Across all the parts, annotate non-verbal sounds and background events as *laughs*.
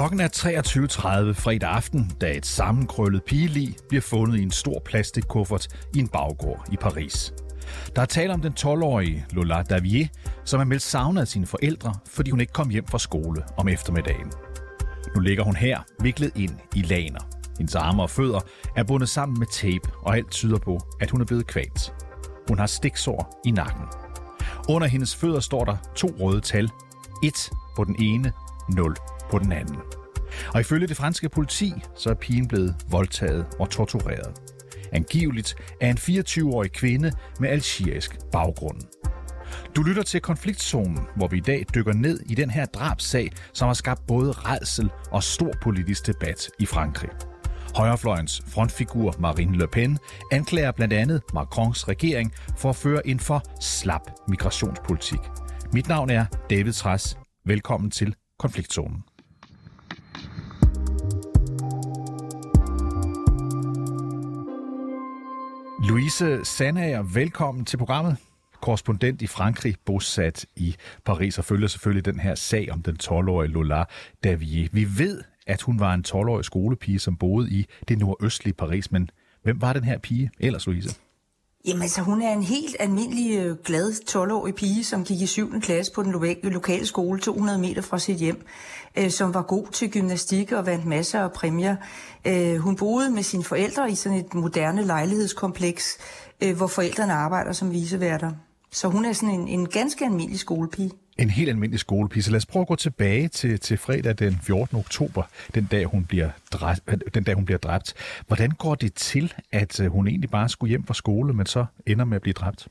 Klokken er 23.30 fredag aften, da et sammenkrøllet pigelig bliver fundet i en stor plastikkuffert i en baggård i Paris. Der er tale om den 12-årige Lola Davier, som er meldt savnet af sine forældre, fordi hun ikke kom hjem fra skole om eftermiddagen. Nu ligger hun her, viklet ind i laner. Hendes arme og fødder er bundet sammen med tape, og alt tyder på, at hun er blevet kvalt. Hun har stiksår i nakken. Under hendes fødder står der to røde tal. 1 på den ene, 0 på den anden. Og ifølge det franske politi, så er pigen blevet voldtaget og tortureret. Angiveligt er en 24-årig kvinde med algerisk baggrund. Du lytter til Konfliktzonen, hvor vi i dag dykker ned i den her drabsag, som har skabt både redsel og stor politisk debat i Frankrig. Højrefløjens frontfigur Marine Le Pen anklager blandt andet Macrons regering for at føre en for slap migrationspolitik. Mit navn er David Træs. Velkommen til Konfliktzonen. Louise Sandager, velkommen til programmet. Korrespondent i Frankrig, bosat i Paris, og følger selvfølgelig den her sag om den 12-årige Lola Davier. Vi ved, at hun var en 12-årig skolepige, som boede i det nordøstlige Paris, men hvem var den her pige ellers, Louise? Jamen altså, hun er en helt almindelig øh, glad 12-årig pige, som gik i 7. klasse på den lokale skole 200 meter fra sit hjem, øh, som var god til gymnastik og vandt masser af præmier. Øh, hun boede med sine forældre i sådan et moderne lejlighedskompleks, øh, hvor forældrene arbejder som viseværter. Så hun er sådan en, en ganske almindelig skolepige. En helt almindelig skolepige. Så lad os prøve at gå tilbage til, til fredag den 14. oktober, den dag, hun bliver dræbt, den dag hun bliver dræbt. Hvordan går det til, at øh, hun egentlig bare skulle hjem fra skole, men så ender med at blive dræbt?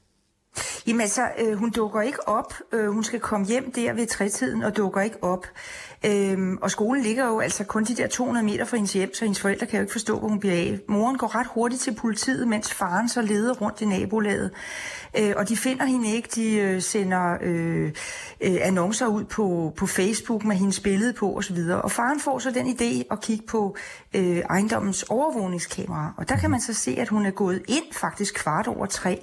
Jamen altså, øh, hun dukker ikke op. Øh, hun skal komme hjem der ved trætiden og dukker ikke op. Øhm, og skolen ligger jo altså kun de der 200 meter fra hendes hjem, så hendes forældre kan jo ikke forstå, hvor hun bliver af. Moren går ret hurtigt til politiet, mens faren så leder rundt i nabolaget. Øh, og de finder hende ikke. De øh, sender øh, øh, annoncer ud på, på Facebook med hendes billede på osv. Og faren får så den idé at kigge på øh, ejendommens overvågningskamera. Og der kan man så se, at hun er gået ind faktisk kvart over tre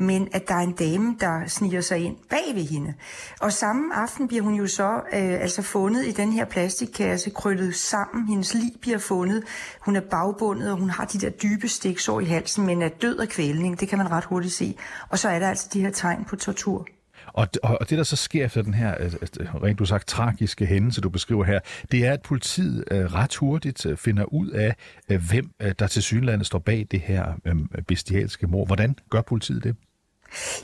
men at der er en dame, der sniger sig ind bag ved hende. Og samme aften bliver hun jo så øh, altså fundet i den her plastikkasse, krøllet sammen. Hendes lig bliver fundet. Hun er bagbundet, og hun har de der dybe stiksår i halsen, men er død af kvælning. Det kan man ret hurtigt se. Og så er der altså de her tegn på tortur. Og, og, og det, der så sker efter den her, øh, øh, øh, rent du sagt, tragiske hændelse, du beskriver her, det er, at politiet ret hurtigt finder ud af, hvem der til synlandet står bag det her uh, bestialske mor. Hvordan gør politiet det?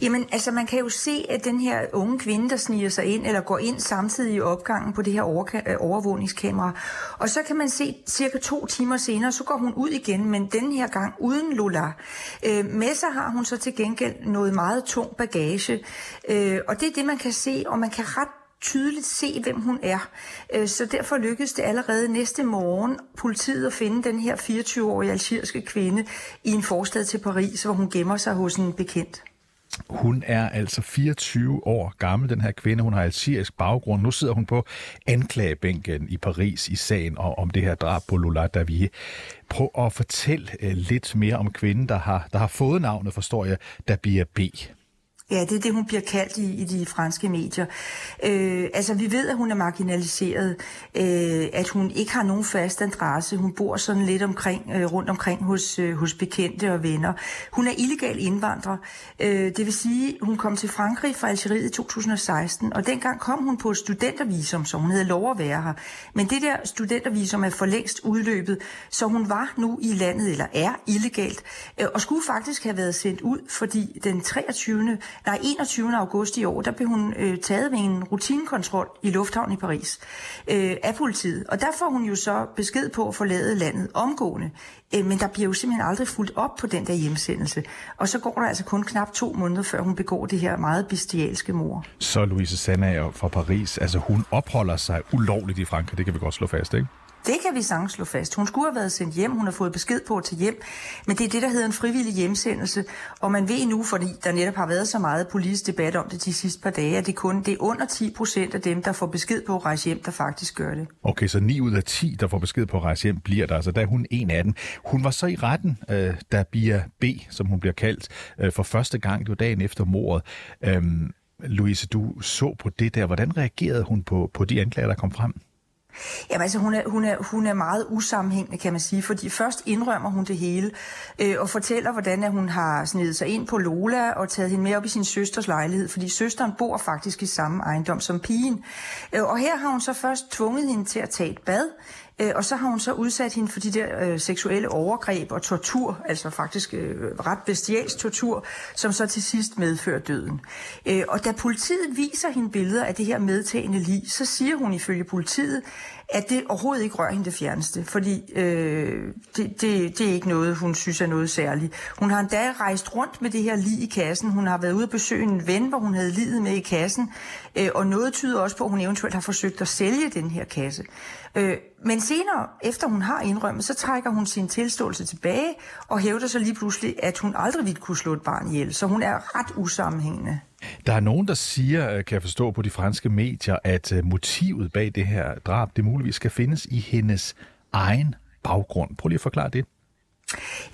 Jamen, altså man kan jo se, at den her unge kvinde, der sniger sig ind, eller går ind samtidig i opgangen på det her øh, overvågningskamera. Og så kan man se, cirka to timer senere, så går hun ud igen, men den her gang uden Lola. Øh, med sig har hun så til gengæld noget meget tung bagage. Øh, og det er det, man kan se, og man kan ret tydeligt se, hvem hun er. Øh, så derfor lykkedes det allerede næste morgen politiet at finde den her 24-årige algeriske kvinde i en forstad til Paris, hvor hun gemmer sig hos en bekendt. Hun er altså 24 år gammel, den her kvinde. Hun har algerisk baggrund. Nu sidder hun på anklagebænken i Paris i sagen om det her drab på Lola Davier. Prøv at fortælle øh, lidt mere om kvinden, der har, der har fået navnet, forstår jeg, Davier B. Ja, det er det, hun bliver kaldt i, i de franske medier. Øh, altså, vi ved, at hun er marginaliseret, øh, at hun ikke har nogen fast adresse. Hun bor sådan lidt omkring, øh, rundt omkring hos, øh, hos bekendte og venner. Hun er illegal indvandrer. Øh, det vil sige, hun kom til Frankrig fra Algeriet i 2016, og dengang kom hun på studentervisum, så hun havde lov at være her. Men det der studentervisum er for længst udløbet, så hun var nu i landet, eller er illegalt, øh, og skulle faktisk have været sendt ud, fordi den 23 nej, 21. august i år, der blev hun øh, taget ved en rutinekontrol i lufthavnen i Paris øh, af politiet. Og der får hun jo så besked på at forlade landet omgående. Øh, men der bliver jo simpelthen aldrig fuldt op på den der hjemsendelse. Og så går der altså kun knap to måneder, før hun begår det her meget bestialske mor. Så Louise Sandager fra Paris, altså hun opholder sig ulovligt i Frankrig, det kan vi godt slå fast, ikke? Det kan vi sagtens slå fast. Hun skulle have været sendt hjem, hun har fået besked på at tage hjem, men det er det, der hedder en frivillig hjemsendelse, og man ved nu, fordi der netop har været så meget politisk debat om det de sidste par dage, at det kun det er under 10 procent af dem, der får besked på at rejse hjem, der faktisk gør det. Okay, så 9 ud af 10, der får besked på at rejse hjem, bliver der. Altså, der er hun en af dem. Hun var så i retten, øh, da Bia B, som hun bliver kaldt, øh, for første gang, det var dagen efter mordet. Øhm, Louise, du så på det der. Hvordan reagerede hun på, på de anklager, der kom frem? Jamen altså, hun er, hun, er, hun er meget usammenhængende, kan man sige, fordi først indrømmer hun det hele, øh, og fortæller, hvordan at hun har snedet sig ind på Lola og taget hende med op i sin søsters lejlighed, fordi søsteren bor faktisk i samme ejendom som pigen. Øh, og her har hun så først tvunget hende til at tage et bad, Øh, og så har hun så udsat hende for de der øh, seksuelle overgreb og tortur, altså faktisk øh, ret bestialsk tortur, som så til sidst medfører døden. Øh, og da politiet viser hende billeder af det her medtagende lig, så siger hun ifølge politiet, at det overhovedet ikke rører hende det fjerneste, fordi øh, det, det, det er ikke noget, hun synes er noget særligt. Hun har endda rejst rundt med det her lig i kassen. Hun har været ude og besøge en ven, hvor hun havde livet med i kassen, øh, og noget tyder også på, at hun eventuelt har forsøgt at sælge den her kasse. Øh, men senere, efter hun har indrømmet, så trækker hun sin tilståelse tilbage og hævder så lige pludselig, at hun aldrig ville kunne slå et barn ihjel. Så hun er ret usammenhængende. Der er nogen, der siger, øh, kan jeg forstå på de franske medier, at øh, motivet bag det her drab, det muligvis skal findes i hendes egen baggrund. Prøv lige at forklare det.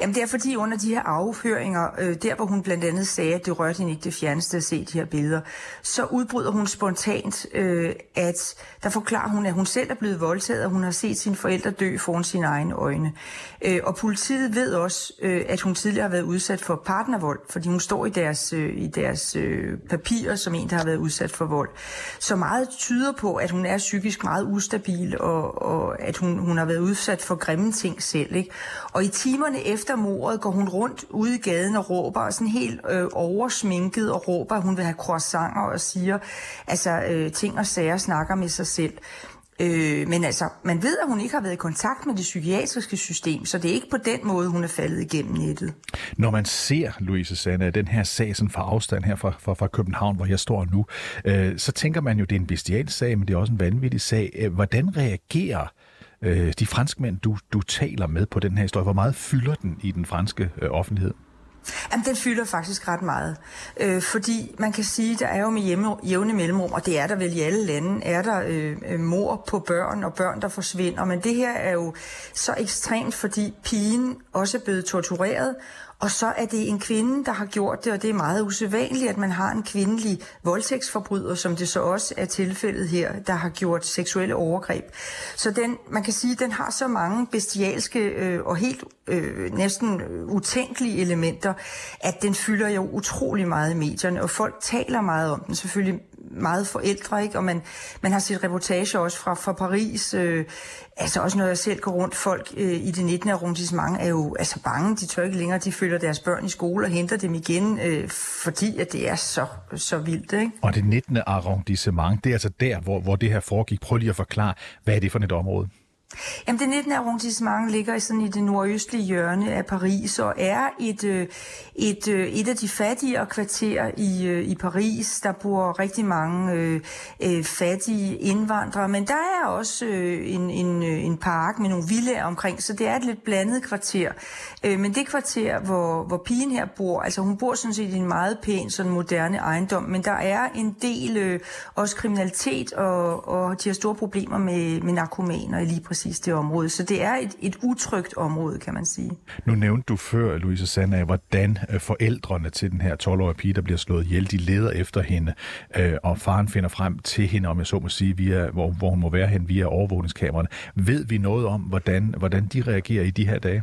Jamen det er fordi under de her afhøringer, øh, der hvor hun blandt andet sagde, at det rørte hende ikke det fjerneste at se de her billeder, så udbryder hun spontant, øh, at der forklarer hun, at hun selv er blevet voldtaget, og hun har set sine forældre dø foran sine egne øjne. Øh, og politiet ved også, øh, at hun tidligere har været udsat for partnervold, fordi hun står i deres, øh, i deres øh, papirer som en, der har været udsat for vold. Så meget tyder på, at hun er psykisk meget ustabil, og, og at hun, hun har været udsat for grimme ting selv. Ikke? Og i timer timerne efter mordet går hun rundt ude i gaden og råber, og sådan helt øh, oversminket og råber, at hun vil have croissanter og siger, altså øh, ting og sager snakker med sig selv. Øh, men altså, man ved, at hun ikke har været i kontakt med det psykiatriske system, så det er ikke på den måde, hun er faldet igennem nettet. Når man ser, Louise Sande, den her sag sådan fra afstand her fra, fra, fra København, hvor jeg står nu, øh, så tænker man jo, det er en bestial sag, men det er også en vanvittig sag. Øh, hvordan reagerer øh, de franskmænd, du, du taler med på den her historie? Hvor meget fylder den i den franske øh, offentlighed? Jamen, den fylder faktisk ret meget. Øh, fordi man kan sige, der er jo med hjemme, jævne mellemrum, og det er der vel i alle lande, er der øh, øh mor på børn og børn, der forsvinder. Men det her er jo så ekstremt, fordi pigen også er blevet tortureret, og så er det en kvinde, der har gjort det, og det er meget usædvanligt, at man har en kvindelig voldtægtsforbryder, som det så også er tilfældet her, der har gjort seksuelle overgreb. Så den, man kan sige, den har så mange bestialske øh, og helt øh, næsten øh, utænkelige elementer, at den fylder jo utrolig meget i medierne, og folk taler meget om den. Selvfølgelig meget forældre, ikke? og man, man har set reportager også fra, fra Paris. Øh, altså også når jeg selv går rundt, folk øh, i det 19. arrondissement er jo altså bange. De tør ikke længere, de følger deres børn i skole og henter dem igen, øh, fordi at det er så, så vildt. Ikke? Og det 19. arrondissement, det er altså der, hvor, hvor det her foregik. Prøv lige at forklare, hvad er det for et område? Jamen, det 19. arrondissement ligger sådan i det nordøstlige hjørne af Paris og er et, øh, et, øh, et af de fattigere kvarterer i, øh, i Paris. Der bor rigtig mange øh, øh, fattige indvandrere, men der er også øh, en, en, en park med nogle villaer omkring, så det er et lidt blandet kvarter. Øh, men det kvarter, hvor, hvor pigen her bor, altså hun bor sådan set i en meget pæn, sådan moderne ejendom, men der er en del øh, også kriminalitet, og, og de har store problemer med, med narkomaner i lige præcis præcis det område. Så det er et, et utrygt område, kan man sige. Nu nævnte du før, Louise Sanna, hvordan øh, forældrene til den her 12-årige pige, der bliver slået ihjel, de leder efter hende, øh, og faren finder frem til hende, om jeg så må sige, via, hvor, hvor hun må være hen via overvågningskameraerne. Ved vi noget om, hvordan, hvordan de reagerer i de her dage?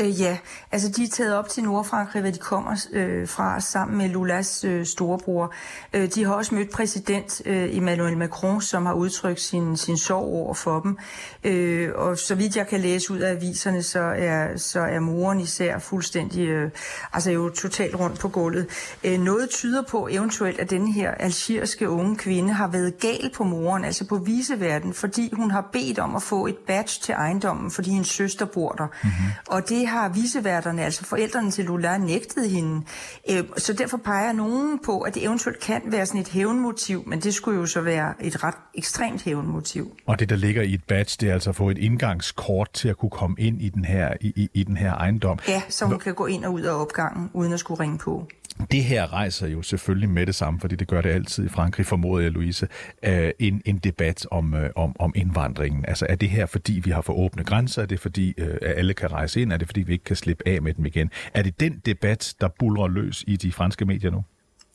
Øh, ja, altså de er taget op til Nordfrankrig, hvor de kommer øh, fra sammen med Lulas øh, storebror. Øh, de har også mødt præsident øh, Emmanuel Macron, som har udtrykt sin, sin sorg over for dem. Øh, og så vidt jeg kan læse ud af aviserne, så er, så er moren især fuldstændig, øh, altså jo totalt rundt på gulvet. Øh, noget tyder på eventuelt, at den her algeriske unge kvinde har været gal på moren, altså på viseverden, fordi hun har bedt om at få et badge til ejendommen, fordi hendes søster bor der. Mm-hmm. Og det har viseværterne, altså forældrene til Lula, nægtet hende. Øh, så derfor peger nogen på, at det eventuelt kan være sådan et hævnmotiv, men det skulle jo så være et ret ekstremt hævnmotiv. Og det, der ligger i et badge, det er altså at få et indgangskort til at kunne komme ind i den her, i, i, den her ejendom. Ja, så hun Hvor... kan gå ind og ud af opgangen, uden at skulle ringe på. Det her rejser jo selvfølgelig med det samme, fordi det gør det altid i Frankrig, formoder jeg, Louise, øh, en, en debat om, øh, om, om indvandringen. Altså er det her, fordi vi har for åbne grænser? Er det fordi, øh, at alle kan rejse ind? Er det fordi, vi ikke kan slippe af med dem igen? Er det den debat, der bulrer løs i de franske medier nu?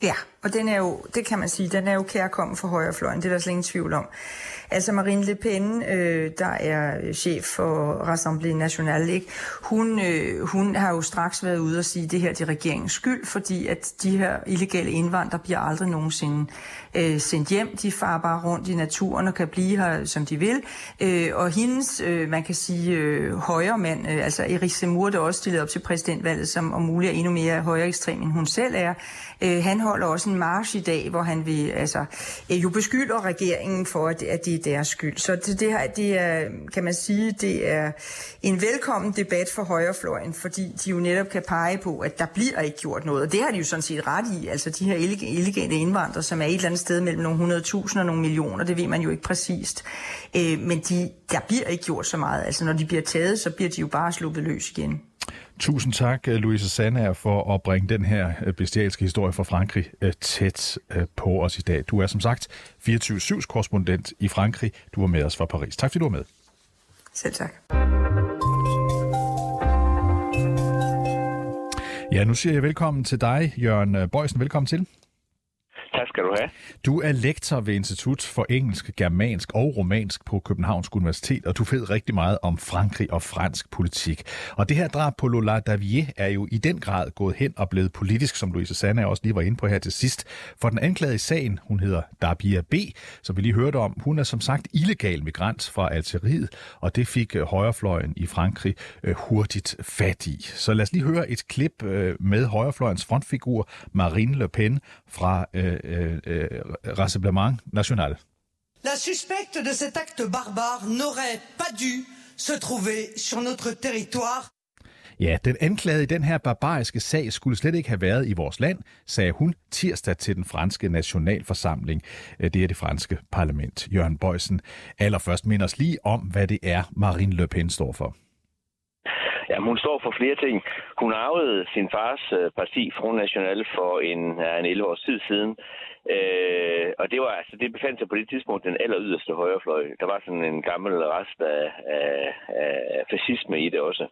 Ja, og den er jo, det kan man sige, den er jo kærkommen for højrefløjen, det er der slet ingen tvivl om. Altså Marine Le Pen, øh, der er øh, chef for Rassemblée Nationale, ikke? Hun, øh, hun har jo straks været ude og sige, at det her det er regeringens skyld, fordi at de her illegale indvandrere bliver aldrig nogensinde øh, sendt hjem. De farer bare rundt i naturen og kan blive her, som de vil. Øh, og hendes, øh, man kan sige, øh, højre mand, øh, altså Erik Zemmour, der også stillet op til præsidentvalget, som om muligt er endnu mere højere ekstrem, end hun selv er, øh, han holder også en march i dag, hvor han vil, altså, øh, jo beskylder regeringen for, at, at det er deres skyld. Så det, det, her, det er, kan man sige, det er en velkommen debat for højrefløjen, fordi de jo netop kan pege på, at der bliver ikke gjort noget. Og det har de jo sådan set ret i. Altså de her illegale indvandrere, som er et eller andet sted mellem nogle 100.000 og nogle millioner, det ved man jo ikke præcist. Øh, men de, der bliver ikke gjort så meget. Altså når de bliver taget, så bliver de jo bare sluppet løs igen. Tusind tak, Louise Sandager, for at bringe den her øh, bestialske historie fra Frankrig øh, tæt øh, på os i dag. Du er som sagt 24-7's korrespondent i Frankrig. Du var med os fra Paris. Tak fordi du var med. Selv tak. Ja, nu siger jeg velkommen til dig, Jørgen Bøjsen. Velkommen til. Tak skal du have. Du er lektor ved Institut for Engelsk, Germansk og Romansk på Københavns Universitet, og du ved rigtig meget om Frankrig og fransk politik. Og det her drab på Lola Davier er jo i den grad gået hen og blevet politisk, som Louise Sanna også lige var inde på her til sidst. For den anklagede i sagen, hun hedder Dabia B., som vi lige hørte om, hun er som sagt illegal migrant fra Algeriet, og det fik øh, højrefløjen i Frankrig øh, hurtigt fat i. Så lad os lige høre et klip øh, med højrefløjens frontfigur Marine Le Pen fra euh, euh, Rassemblement National. La suspecte de cet acte barbare n'aurait pas dû se trouver sur notre territoire. Ja, den anklagede i den her barbariske sag skulle slet ikke have været i vores land, sagde hun tirsdag til den franske nationalforsamling. Øh, det er det franske parlament. Jørgen Bøjsen, allerførst minder os lige om, hvad det er, Marine Le Pen står for. Jamen, hun står for flere ting. Hun arvede sin fars øh, parti, Front National, for en, ja, en 11 års tid siden. Øh, og det var altså, det befandt sig på det tidspunkt den aller yderste højrefløj. Der var sådan en gammel rest af, af, af fascisme i det også.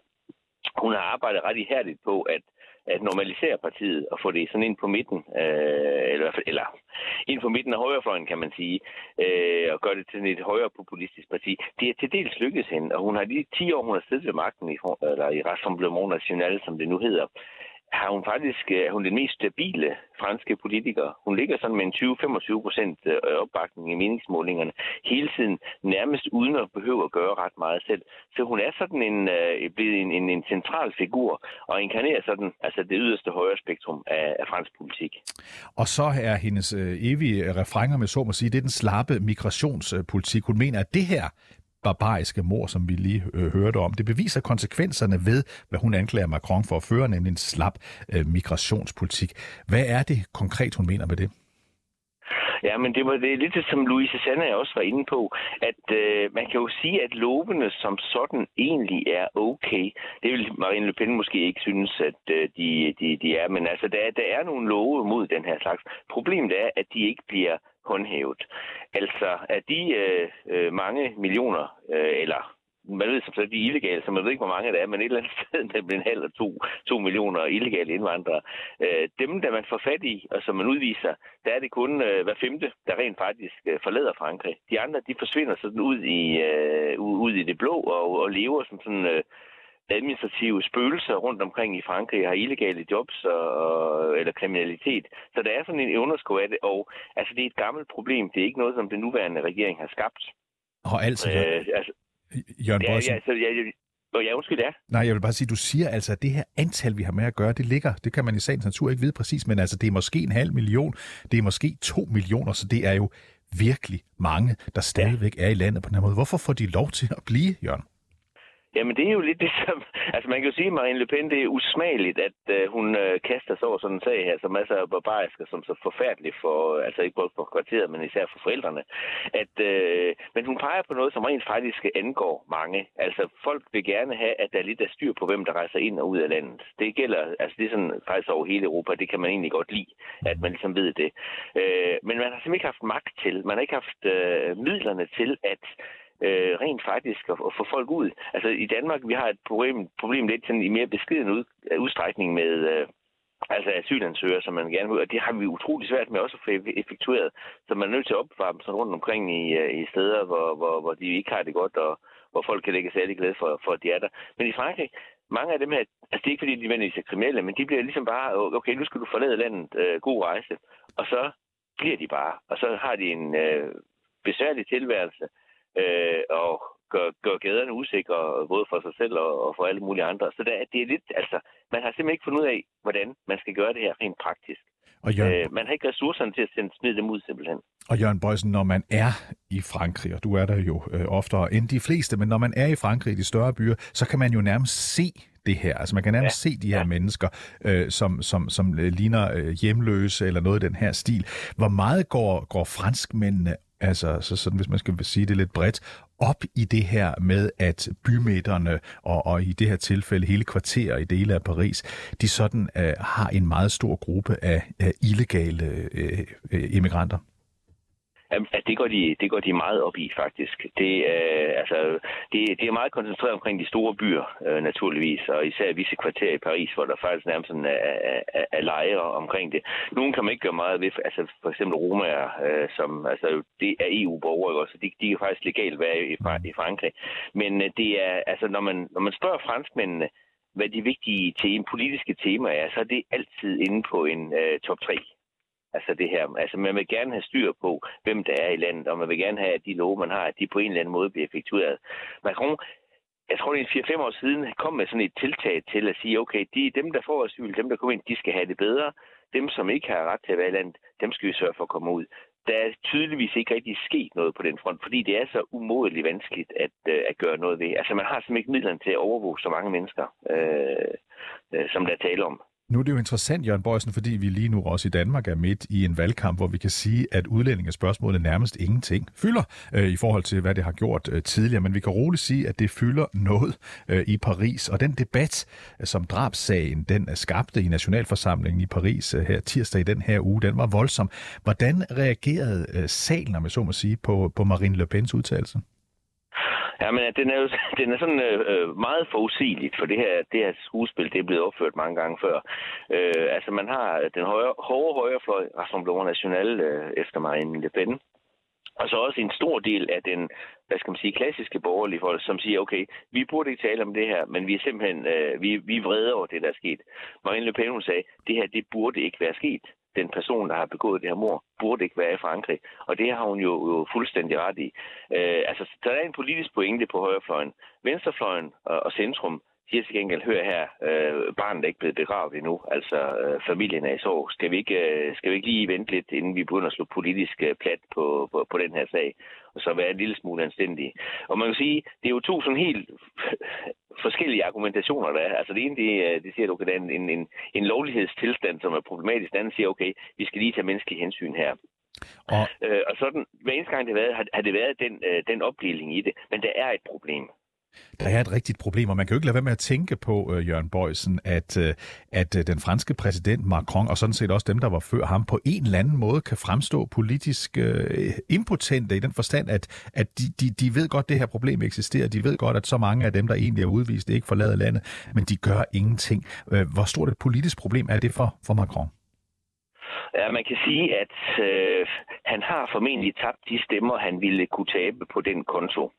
Hun har arbejdet ret ihærdigt på at at normalisere partiet og få det sådan ind på midten, øh, eller, eller ind på midten af højrefløjen, kan man sige, øh, og gøre det til et højere populistisk parti. Det er til dels lykkedes hende, og hun har lige 10 år, hun har siddet ved magten i, øh, eller i Rassemblement National, som det nu hedder, har hun faktisk øh, er hun den mest stabile franske politiker. Hun ligger sådan med en 20-25 procent øh, opbakning i meningsmålingerne hele tiden, nærmest uden at behøve at gøre ret meget selv. Så hun er sådan en, øh, blevet en, en, en central figur og inkarnerer sådan altså det yderste højre spektrum af, af fransk politik. Og så er hendes evige refrænger med så må sige, det er den slappe migrationspolitik. Hun mener, at det her barbariske mor, som vi lige øh, hørte om. Det beviser konsekvenserne ved, hvad hun anklager Macron for at føre, nemlig en slap øh, migrationspolitik. Hvad er det konkret, hun mener med det? Ja, men det var det lidt som Louise Sanna også var inde på, at øh, man kan jo sige, at lovene som sådan egentlig er okay. Det vil Marine Le Pen måske ikke synes, at øh, de, de, de er, men altså der, der er nogle love mod den her slags. Problemet er, at de ikke bliver håndhævet. Altså, af de øh, øh, mange millioner, øh, eller man ved som sagt, de er illegale, så man ved ikke, hvor mange der er, men et eller andet *laughs* sted, der bliver en halv eller to, to millioner illegale indvandrere. Øh, dem, der man får fat i, og som man udviser, der er det kun øh, hver femte, der rent faktisk øh, forlader Frankrig. De andre, de forsvinder sådan ud i, øh, ud i det blå og, og lever som sådan... Øh, administrative spøgelser rundt omkring i Frankrig har illegale jobs og, eller kriminalitet. Så der er sådan en underskud af det, og altså, det er et gammelt problem. Det er ikke noget, som den nuværende regering har skabt. Og altså, øh, altså Jørgen ja, ja, så, ja, ja, ja, undskyld, ja. Nej, jeg vil bare sige, du siger altså, at det her antal, vi har med at gøre, det ligger, det kan man i sagens natur ikke vide præcis, men altså, det er måske en halv million, det er måske to millioner, så det er jo virkelig mange, der stadigvæk er i landet på den her måde. Hvorfor får de lov til at blive, Jørgen? Jamen, det er jo lidt det *laughs* som... Altså, man kan jo sige, at Marine Le Pen, det er usmageligt, at øh, hun øh, kaster sig over sådan en sag her, som er så barbarisk og som så forfærdeligt for... Altså, ikke både for kvarteret, men især for forældrene. At, øh, men hun peger på noget, som rent faktisk angår mange. Altså, folk vil gerne have, at der er lidt af styr på, hvem der rejser ind og ud af landet. Det gælder... Altså, det er sådan faktisk over hele Europa. Det kan man egentlig godt lide, at man ligesom ved det. Øh, men man har simpelthen ikke haft magt til. Man har ikke haft øh, midlerne til at øh, rent faktisk at, at få folk ud. Altså i Danmark, vi har et problem, problem lidt sådan, i mere beskeden ud, udstrækning med, øh, altså asylansøgere, som man gerne vil, og det har vi utrolig svært med også at få effektueret. Så man er nødt til at opvarme sådan rundt omkring i, øh, i steder, hvor, hvor, hvor de ikke har det godt, og hvor folk kan lægge særlig glæde for, for, at de er der. Men i Frankrig, mange af dem her, altså det er ikke fordi, de nødvendigvis er kriminelle, men de bliver ligesom bare, okay, nu skal du forlade landet, øh, god rejse, og så bliver de bare, og så har de en øh, besværlig tilværelse, øh, og gør, gør gaderne usikre, både for sig selv og, og for alle mulige andre. Så der, det er lidt, altså, man har simpelthen ikke fundet ud af, hvordan man skal gøre det her rent praktisk. Og Jørgen... øh, man har ikke ressourcerne til at sende smide dem ud, simpelthen. Og Jørgen Bøjsen, når man er i Frankrig, og du er der jo øh, oftere end de fleste, men når man er i Frankrig i de større byer, så kan man jo nærmest se det her. Altså man kan nærmest ja. se de her ja. mennesker, øh, som, som, som ligner øh, hjemløse eller noget i den her stil. Hvor meget går, går franskmændene altså så sådan, hvis man skal sige det lidt bredt, op i det her med, at bymidterne, og, og i det her tilfælde hele kvarterer i dele af Paris, de sådan uh, har en meget stor gruppe af, af illegale uh, immigranter? At det går, de, det går de meget op i, faktisk. Det, øh, altså, det, det er meget koncentreret omkring de store byer, øh, naturligvis, og især visse kvarterer i Paris, hvor der faktisk nærmest sådan er, er, er lejre omkring det. Nogle kan man ikke gøre meget ved, altså for eksempel romaer, øh, som altså, det er EU-borgere, så de, de kan faktisk legalt være i, i Frankrig. Men øh, det er, altså, når man, når man spørger franskmændene, hvad de vigtige tema, politiske temaer er, så er det altid inde på en øh, top 3 Altså det her, altså man vil gerne have styr på, hvem der er i landet, og man vil gerne have, at de love, man har, at de på en eller anden måde bliver effektueret. Macron, jeg tror, det er 4-5 år siden, kom med sådan et tiltag til at sige, okay, de, dem, der får asyl, dem, der kommer ind, de skal have det bedre. Dem, som ikke har ret til at være i landet, dem skal vi sørge for at komme ud. Der er tydeligvis ikke rigtig sket noget på den front, fordi det er så umådeligt vanskeligt at, øh, at gøre noget ved. Altså man har simpelthen ikke midlerne til at overvåge så mange mennesker, øh, øh, som der taler om. Nu er det jo interessant, Jørgen Bøjsen, fordi vi lige nu også i Danmark er midt i en valgkamp, hvor vi kan sige, at udlændingespørgsmålet nærmest ingenting fylder øh, i forhold til, hvad det har gjort øh, tidligere. Men vi kan roligt sige, at det fylder noget øh, i Paris. Og den debat, øh, som drabssagen den er skabte i Nationalforsamlingen i Paris øh, her tirsdag i den her uge, den var voldsom. Hvordan reagerede øh, salen, om jeg så må sige, på, på Marine Le Pens udtalelse? Ja, men den er jo *laughs* den er sådan øh, øh, meget forudsigeligt, for det her, det her skuespil, det er blevet opført mange gange før. Øh, altså, man har den højre, hårde højrefløj, Rassemblement National, øh, efter Marine Le Pen, og så også en stor del af den, hvad skal man sige, klassiske borgerlige folk, som siger, okay, vi burde ikke tale om det her, men vi er simpelthen, øh, vi, vi er vrede over det, der er sket. Marine Le Pen, hun sagde, det her, det burde ikke være sket den person, der har begået det her mor, burde ikke være i Frankrig. Og det har hun jo, jo fuldstændig ret i. Øh, altså, der er en politisk pointe på højrefløjen. Venstrefløjen og, og centrum siger til gengæld, hør her, øh, barnet er ikke blevet begravet endnu, altså øh, familien er i sorg. Skal vi, ikke, øh, skal vi ikke lige vente lidt, inden vi begynder at slå politisk øh, plat på, på, på den her sag, og så være en lille smule anstændige. Og man kan sige, det er jo to sådan helt *laughs* forskellige argumentationer, der er. Altså det ene, det, øh, det siger, at okay, der er en, en, en lovlighedstilstand, som er problematisk. Det andet siger, okay, vi skal lige tage menneskelige hensyn her. Og, øh, og sådan, hver eneste gang det har været, har, har det været den, øh, den opdeling i det. Men der er et problem. Der er et rigtigt problem, og man kan jo ikke lade være med at tænke på, uh, Jørgen Bøjsen, at, uh, at uh, den franske præsident Macron, og sådan set også dem, der var før ham, på en eller anden måde kan fremstå politisk uh, impotente i den forstand, at, at de, de, de ved godt, at det her problem eksisterer. De ved godt, at så mange af dem, der egentlig er udvist, ikke forlader landet, men de gør ingenting. Uh, hvor stort et politisk problem er det for, for Macron? Ja, man kan sige, at øh, han har formentlig tabt de stemmer, han ville kunne tabe på den konto.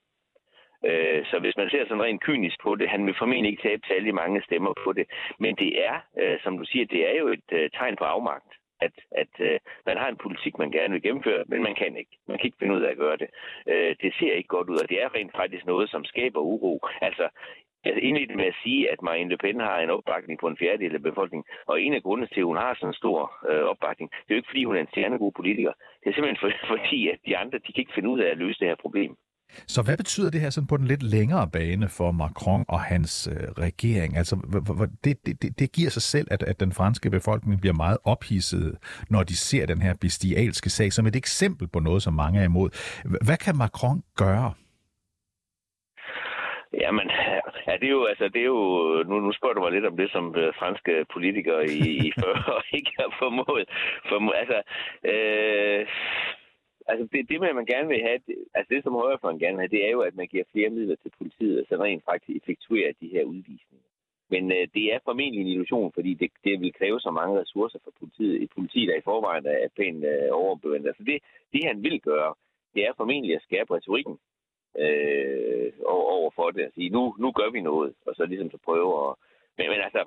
Øh, så hvis man ser sådan rent kynisk på det, han vil formentlig ikke tabe særlig mange stemmer på det. Men det er, øh, som du siger, det er jo et øh, tegn på afmagt at, at øh, man har en politik, man gerne vil gennemføre, men man kan ikke. Man kan ikke finde ud af at gøre det. Øh, det ser ikke godt ud, og det er rent faktisk noget, som skaber uro. Altså, jeg indledte med at sige, at Marine Le Pen har en opbakning på en fjerdedel af befolkningen, og en af grundene til, at hun har sådan en stor øh, opbakning, det er jo ikke, fordi hun er en stjernegod politiker. Det er simpelthen for, *laughs* fordi, at de andre, de kan ikke finde ud af at løse det her problem. Så hvad betyder det her sådan på den lidt længere bane for Macron og hans øh, regering? Altså, det, det, det giver sig selv, at, at den franske befolkning bliver meget ophidset, når de ser den her bestialske sag, som et eksempel på noget, som mange er imod. Hvad kan Macron gøre? Jamen, ja, det er jo, altså, det er jo, nu, nu spørger du mig lidt om det, som øh, franske politikere i, i *laughs* før ikke har formået. formået altså, øh, Altså det, det med, man gerne vil have, det, altså det som højrefløjen gerne vil have, det er jo, at man giver flere midler til politiet, og så rent faktisk effektuerer de her udvisninger. Men øh, det er formentlig en illusion, fordi det, det vil kræve så mange ressourcer for politiet. Et politi, der i forvejen er pænt øh, overbevændt. Altså det, det, han vil gøre, det er formentlig at skærpe retorikken øh, over for det. At sige, nu, nu gør vi noget, og så ligesom så prøve at... Men, men altså,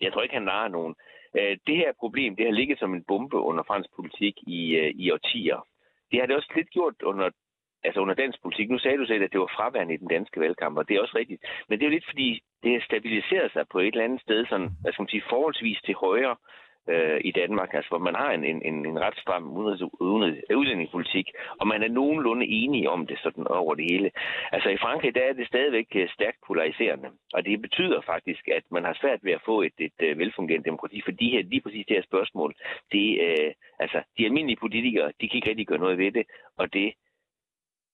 jeg tror ikke, han narer nogen. Øh, det her problem, det har ligget som en bombe under fransk politik i, øh, i årtier. Det har det også lidt gjort under altså under dansk politik. Nu sagde du selv, at det var fraværende i den danske valgkamp, og det er også rigtigt. Men det er jo lidt fordi, det har stabiliseret sig på et eller andet sted, sådan, hvad skal man sige, forholdsvis til højre, øh, i Danmark, altså hvor man har en, en, en ret stram udlændingepolitik, og man er nogenlunde enige om det sådan over det hele. Altså i Frankrig, der er det stadigvæk øh, stærkt polariserende, og det betyder faktisk, at man har svært ved at få et, et, et velfungerende demokrati, for de her, lige præcis det her spørgsmål, det, øh, altså de almindelige politikere, de kan ikke rigtig gøre noget ved det, og det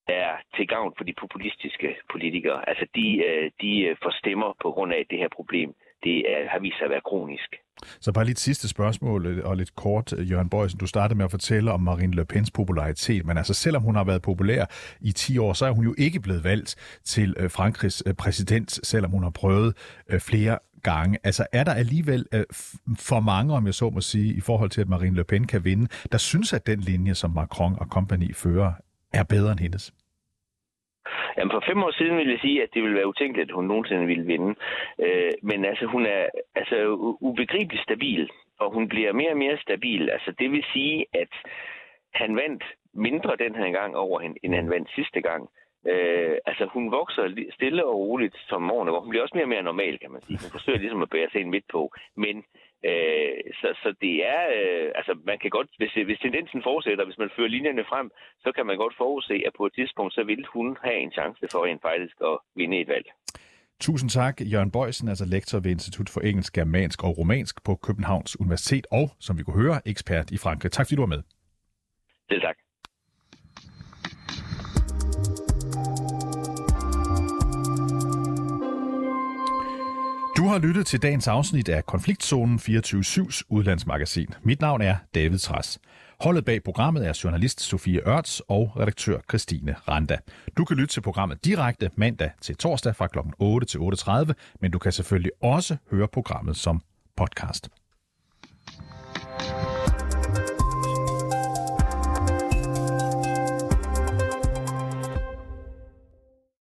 er til gavn for de populistiske politikere. Altså de, øh, de får stemmer på grund af det her problem det er, har vist sig at være kronisk. Så bare lige et sidste spørgsmål, øh, og lidt kort, øh, Jørgen Bøjsen. Du startede med at fortælle om Marine Le Pens popularitet, men altså selvom hun har været populær i 10 år, så er hun jo ikke blevet valgt til øh, Frankrigs præsident, selvom hun har prøvet flere gange. Altså er der alligevel for mange, om jeg så må sige, i forhold til, at Marine Le Pen kan vinde, der synes, at den linje, som Macron og kompagni fører, er bedre end hendes? Jamen for fem år siden ville jeg sige, at det ville være utænkeligt, at hun nogensinde ville vinde. Øh, men altså hun er altså ubegribeligt stabil, og hun bliver mere og mere stabil. Altså det vil sige, at han vandt mindre den her gang over hende, end han vandt sidste gang. Øh, altså hun vokser stille og roligt som morgen, hvor hun bliver også mere og mere normal, kan man sige. Hun forsøger ligesom at bære sig ind midt på, men Øh, så, så det er, øh, altså man kan godt, hvis, hvis tendensen fortsætter, hvis man fører linjerne frem, så kan man godt forudse, at på et tidspunkt, så vil hun have en chance for en faktisk at vinde et valg. Tusind tak, Jørgen Bøjsen, altså lektor ved Institut for Engelsk, Germansk og Romansk på Københavns Universitet, og som vi kunne høre, ekspert i Frankrig. Tak fordi du var med. Selv tak. Har lyttet til dagens afsnit af Konfliktzonen 24-7's udlandsmagasin. Mit navn er David Træs. Holdet bag programmet er journalist Sofie Ørts og redaktør Christine Randa. Du kan lytte til programmet direkte mandag til torsdag fra kl. 8 til 8.30, men du kan selvfølgelig også høre programmet som podcast.